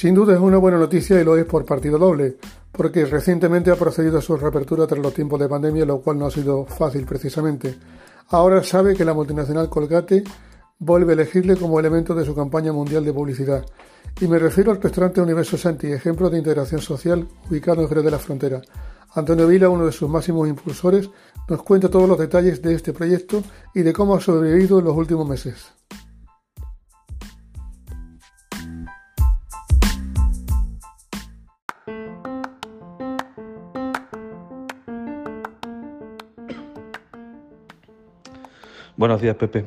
Sin duda es una buena noticia y lo es por partido doble, porque recientemente ha procedido a su reapertura tras los tiempos de pandemia, lo cual no ha sido fácil precisamente. Ahora sabe que la multinacional Colgate vuelve a elegirle como elemento de su campaña mundial de publicidad. Y me refiero al restaurante Universo Santi, ejemplo de integración social ubicado en Jerez de la Frontera. Antonio Vila, uno de sus máximos impulsores, nos cuenta todos los detalles de este proyecto y de cómo ha sobrevivido en los últimos meses. Buenos días, Pepe.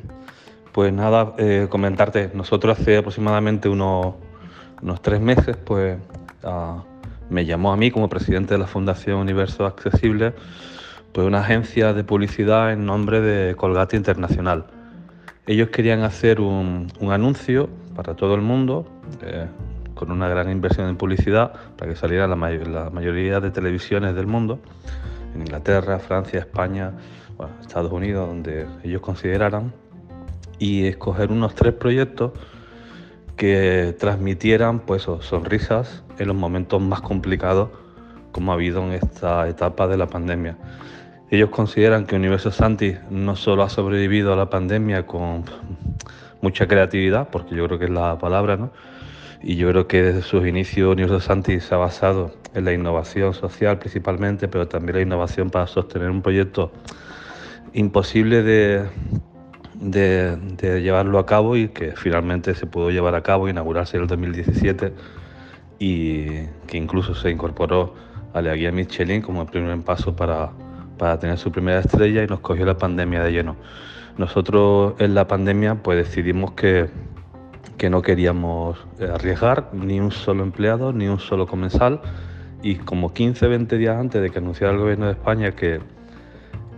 Pues nada, eh, comentarte, nosotros hace aproximadamente unos, tres meses, pues ah, me llamó a mí como presidente de la Fundación Universo Accesible, pues una agencia de publicidad en nombre de Colgate Internacional. Ellos querían hacer un, anuncio para todo el mundo, eh, con una gran inversión en publicidad, para que saliera la, la mayoría de televisiones del mundo, en Inglaterra, Francia, España, Estados Unidos, donde ellos consideraran, y escoger unos tres proyectos que transmitieran pues, sonrisas en los momentos más complicados como ha habido en esta etapa de la pandemia. Ellos consideran que Universo Santi no solo ha sobrevivido a la pandemia con mucha creatividad, porque yo creo que es la palabra, ¿no? y yo creo que desde sus inicios Universo Santi se ha basado en la innovación social principalmente, pero también la innovación para sostener un proyecto imposible de, llevarlo a cabo y que finalmente se pudo llevar a cabo, inaugurarse en el 2017 y que incluso se incorporó a la guía Michelin como el primer paso para, tener su primera estrella y nos cogió la pandemia de lleno. Nosotros en la pandemia pues decidimos que, no queríamos arriesgar ni un solo empleado ni un solo comensal y como 15, 20 días antes de que anunciara el gobierno de España que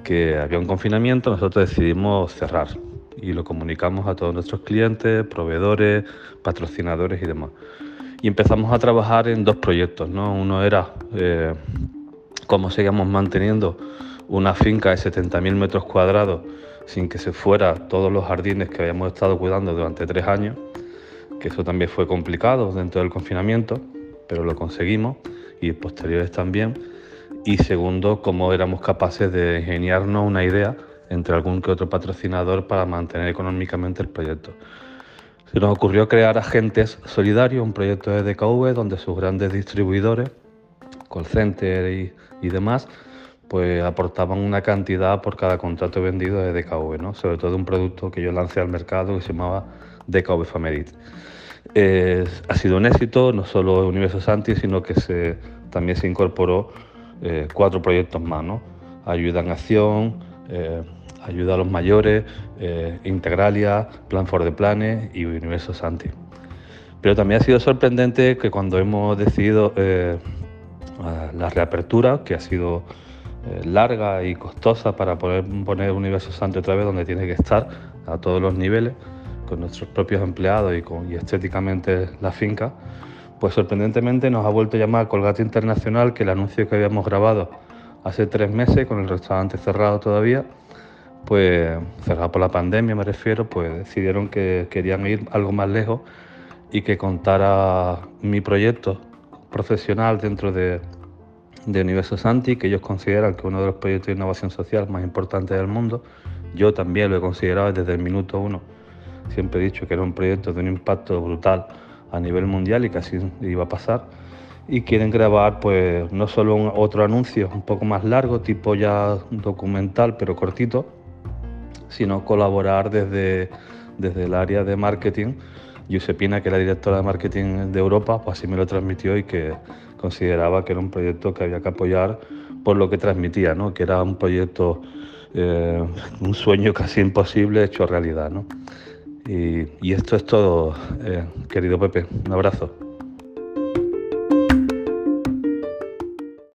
que había un confinamiento, nosotros decidimos cerrar y lo comunicamos a todos nuestros clientes, proveedores, patrocinadores y demás. Y empezamos a trabajar en dos proyectos. ¿no? Uno era eh, cómo seguíamos manteniendo una finca de 70.000 metros cuadrados sin que se fuera todos los jardines que habíamos estado cuidando durante tres años, que eso también fue complicado dentro del confinamiento, pero lo conseguimos y posteriores también y segundo, cómo éramos capaces de ingeniarnos una idea entre algún que otro patrocinador para mantener económicamente el proyecto. Se nos ocurrió crear Agentes Solidarios, un proyecto de DKV donde sus grandes distribuidores, call center y, y demás, pues aportaban una cantidad por cada contrato vendido de DKV, ¿no? sobre todo un producto que yo lancé al mercado que se llamaba DKV Famedit. ha sido un éxito, no solo Universo Santi, sino que se, también se incorporó eh, cuatro proyectos más, ¿no? Ayuda en Acción, eh, Ayuda a los Mayores, eh, Integralia, Plan for the Planet y Universo Santi. Pero también ha sido sorprendente que cuando hemos decidido la reapertura, que ha sido larga y costosa para poder poner Universo Santi otra vez donde tiene que estar, a todos los niveles, con nuestros propios empleados y, con, y estéticamente la finca, pues sorprendentemente nos ha vuelto a llamar Colgate Internacional, que el anuncio que habíamos grabado hace tres meses, con el restaurante cerrado todavía, pues cerrado por la pandemia me refiero, pues decidieron que querían ir algo más lejos y que contara mi proyecto profesional dentro de, de Universo Santi, que ellos consideran que uno de los proyectos de innovación social más importantes del mundo. Yo también lo he considerado desde el minuto uno. Siempre he dicho que era un proyecto de un impacto brutal a nivel mundial y así iba a pasar. Y quieren grabar pues no solo otro anuncio un poco más largo, tipo ya documental pero cortito, sino colaborar desde, desde el área de marketing. Giuseppina, que era directora de marketing de Europa, pues así me lo transmitió y que consideraba que era un proyecto que había que apoyar por lo que transmitía, ¿no? que era un proyecto, eh, un sueño casi imposible hecho realidad. ¿no? Y, esto es todo, eh, querido Pepe. Un abrazo.